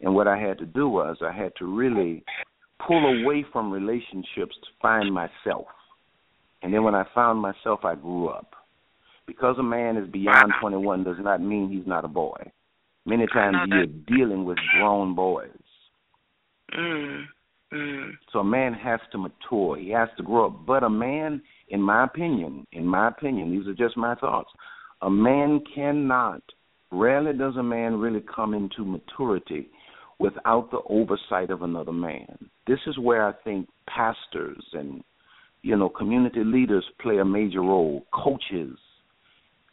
And what I had to do was I had to really pull away from relationships to find myself. And then when I found myself, I grew up. Because a man is beyond 21 does not mean he's not a boy. Many times you're dealing with grown boys. Mm. Mm. So a man has to mature. He has to grow up. But a man, in my opinion, in my opinion, these are just my thoughts. A man cannot. Rarely does a man really come into maturity without the oversight of another man. This is where I think pastors and you know community leaders play a major role. Coaches,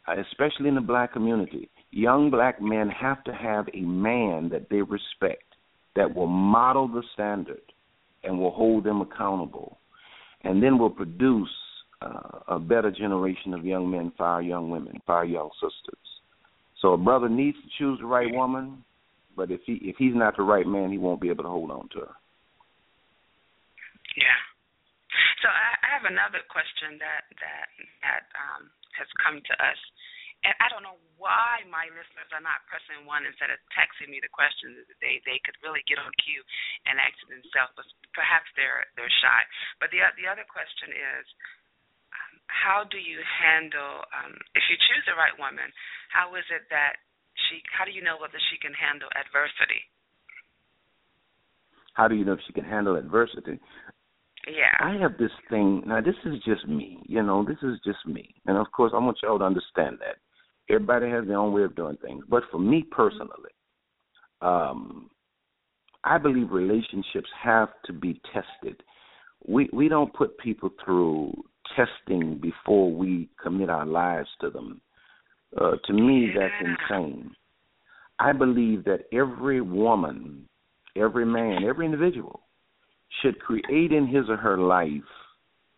especially in the black community, young black men have to have a man that they respect that will model the standard and will hold them accountable, and then will produce uh, a better generation of young men for our young women, for our young sisters. So a brother needs to choose the right woman, but if he if he's not the right man, he won't be able to hold on to her. Yeah. So I, I have another question that that that um, has come to us, and I don't know why my listeners are not pressing one instead of texting me the questions. They they could really get on cue and ask it themselves, but perhaps they're they're shy. But the the other question is, um, how do you handle um, if you choose the right woman? How is it that she? How do you know whether she can handle adversity? How do you know if she can handle adversity? Yeah. I have this thing. Now, this is just me. You know, this is just me. And of course, I want y'all to understand that everybody has their own way of doing things. But for me personally, um, I believe relationships have to be tested. We we don't put people through testing before we commit our lives to them. Uh, to me, that's insane. I believe that every woman, every man, every individual should create in his or her life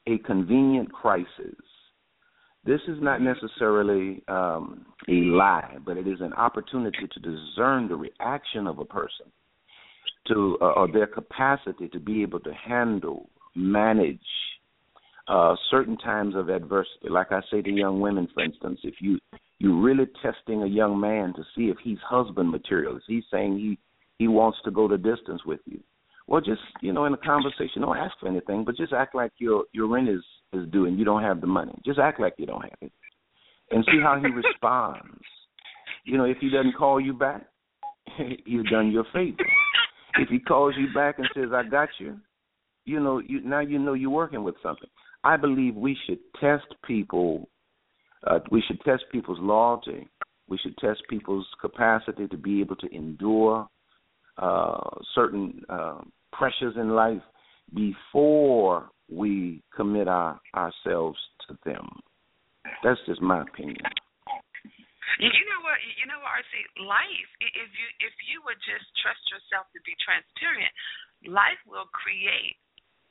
a convenient crisis. This is not necessarily um, a lie, but it is an opportunity to discern the reaction of a person to uh, or their capacity to be able to handle, manage uh, certain times of adversity. Like I say to young women, for instance, if you you're really testing a young man to see if he's husband material, is he saying he he wants to go the distance with you? Well, just you know, in a conversation, don't ask for anything, but just act like your your rent is is and you don't have the money. Just act like you don't have it, and see how he responds. You know, if he doesn't call you back, you've done your favor. If he calls you back and says, "I got you," you know, you now you know you're working with something. I believe we should test people. Uh, we should test people's loyalty. We should test people's capacity to be able to endure uh, certain uh, pressures in life before we commit our, ourselves to them. That's just my opinion. You know what? You know what, RC? Life. If you if you would just trust yourself to be transparent, life will create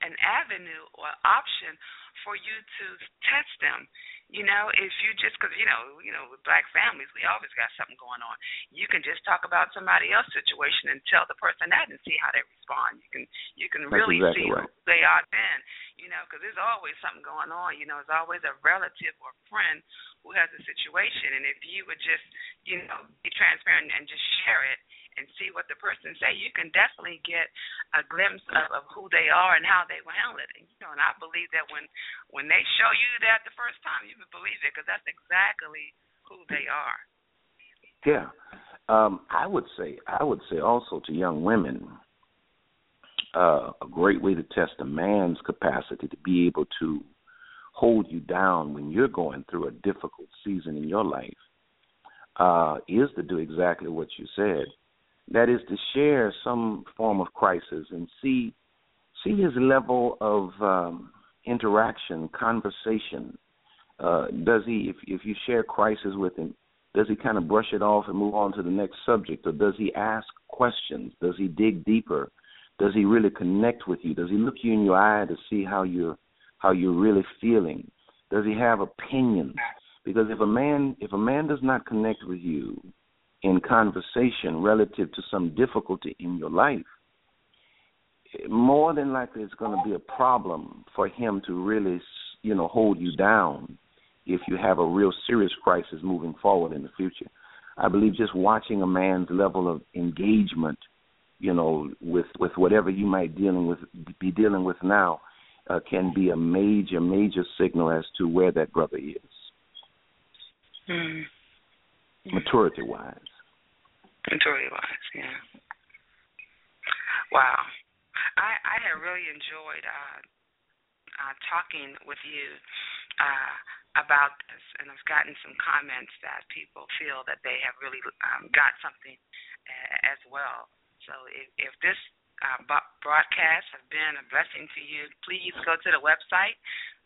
an avenue or option for you to test them. You know, if you just because you know, you know, with black families, we always got something going on. You can just talk about somebody else's situation and tell the person that and see how they respond. You can you can That's really exactly see right. who they are then. You know, because there's always something going on. You know, there's always a relative or friend who has a situation, and if you would just you know be transparent and just share it and see what the person say, you can definitely get a glimpse of, of who they are and how they will handle it. And and I believe that when when they show you that the first time, you can believe it because that's exactly who they are. Yeah. Um, I would say I would say also to young women, uh, a great way to test a man's capacity to be able to hold you down when you're going through a difficult season in your life uh, is to do exactly what you said. That is to share some form of crisis and see see his level of um, interaction, conversation. Uh, does he, if if you share crisis with him, does he kind of brush it off and move on to the next subject, or does he ask questions? Does he dig deeper? Does he really connect with you? Does he look you in your eye to see how you're how you're really feeling? Does he have opinions? Because if a man if a man does not connect with you in conversation relative to some difficulty in your life, more than likely it's going to be a problem for him to really, you know, hold you down if you have a real serious crisis moving forward in the future. I believe just watching a man's level of engagement, you know, with with whatever you might dealing with be dealing with now, uh, can be a major major signal as to where that brother is, Mm. maturity wise. Maturity wise, yeah. Wow. I I have really enjoyed uh, uh, talking with you uh, about this, and I've gotten some comments that people feel that they have really um, got something uh, as well. So if, if this uh, broadcast has been a blessing to you, please go to the website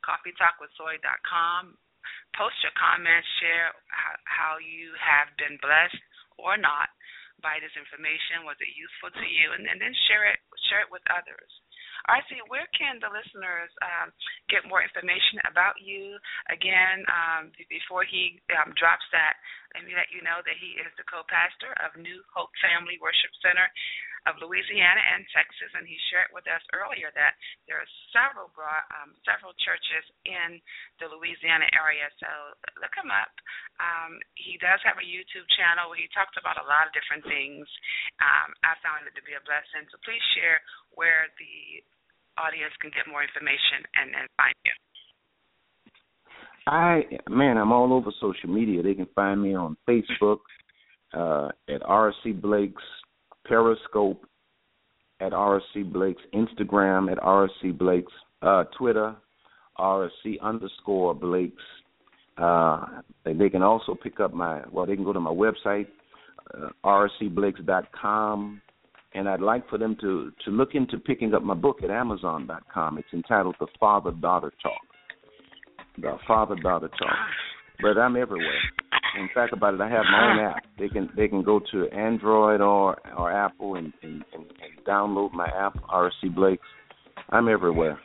coffeetalkwithzoe.com. Post your comments, share how you have been blessed or not by this information. Was it useful to you? And, and then share it share it with others. RC, where can the listeners um, get more information about you? Again, um, before he um, drops that, let me let you know that he is the co-pastor of New Hope Family Worship Center of Louisiana and Texas, and he shared with us earlier that there are several broad, um, several churches in the Louisiana area. So look him up. Um, he does have a YouTube channel where he talks about a lot of different things. Um, I found it to be a blessing. So please share where the audience can get more information and, and find you. I man, I'm all over social media. They can find me on Facebook uh, at RC Blakes, Periscope at RC Blakes, Instagram at RC Blakes, uh, Twitter RC underscore Blakes. Uh, they can also pick up my well. They can go to my website uh, rcblakes.com, and I'd like for them to to look into picking up my book at Amazon.com. It's entitled The Father Daughter Talk the father daughter talk. But I'm everywhere. In fact, about it, I have my own app. They can they can go to Android or or Apple and and, and, and download my app, RC Blakes. I'm everywhere.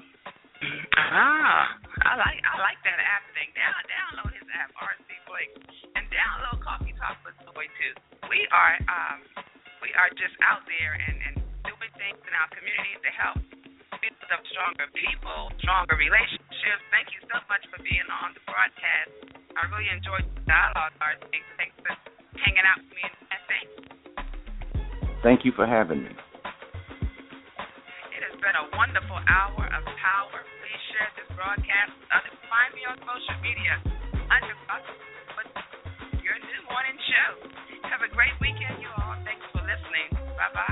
Ah, I like I like that app thing. Down download his app, RC Blake, and download Coffee Talk with Zoe too. We are um we are just out there and and doing things in our community to help build up stronger people, stronger relationships. Thank you so much for being on the broadcast. I really enjoyed the dialogue, RC. Thanks thanks for hanging out with me and thanks. Thank you for having me. It has been a wonderful hour of power. Please share this broadcast with others. Find me on social media under your new morning show. Have a great weekend, you all. Bye bye.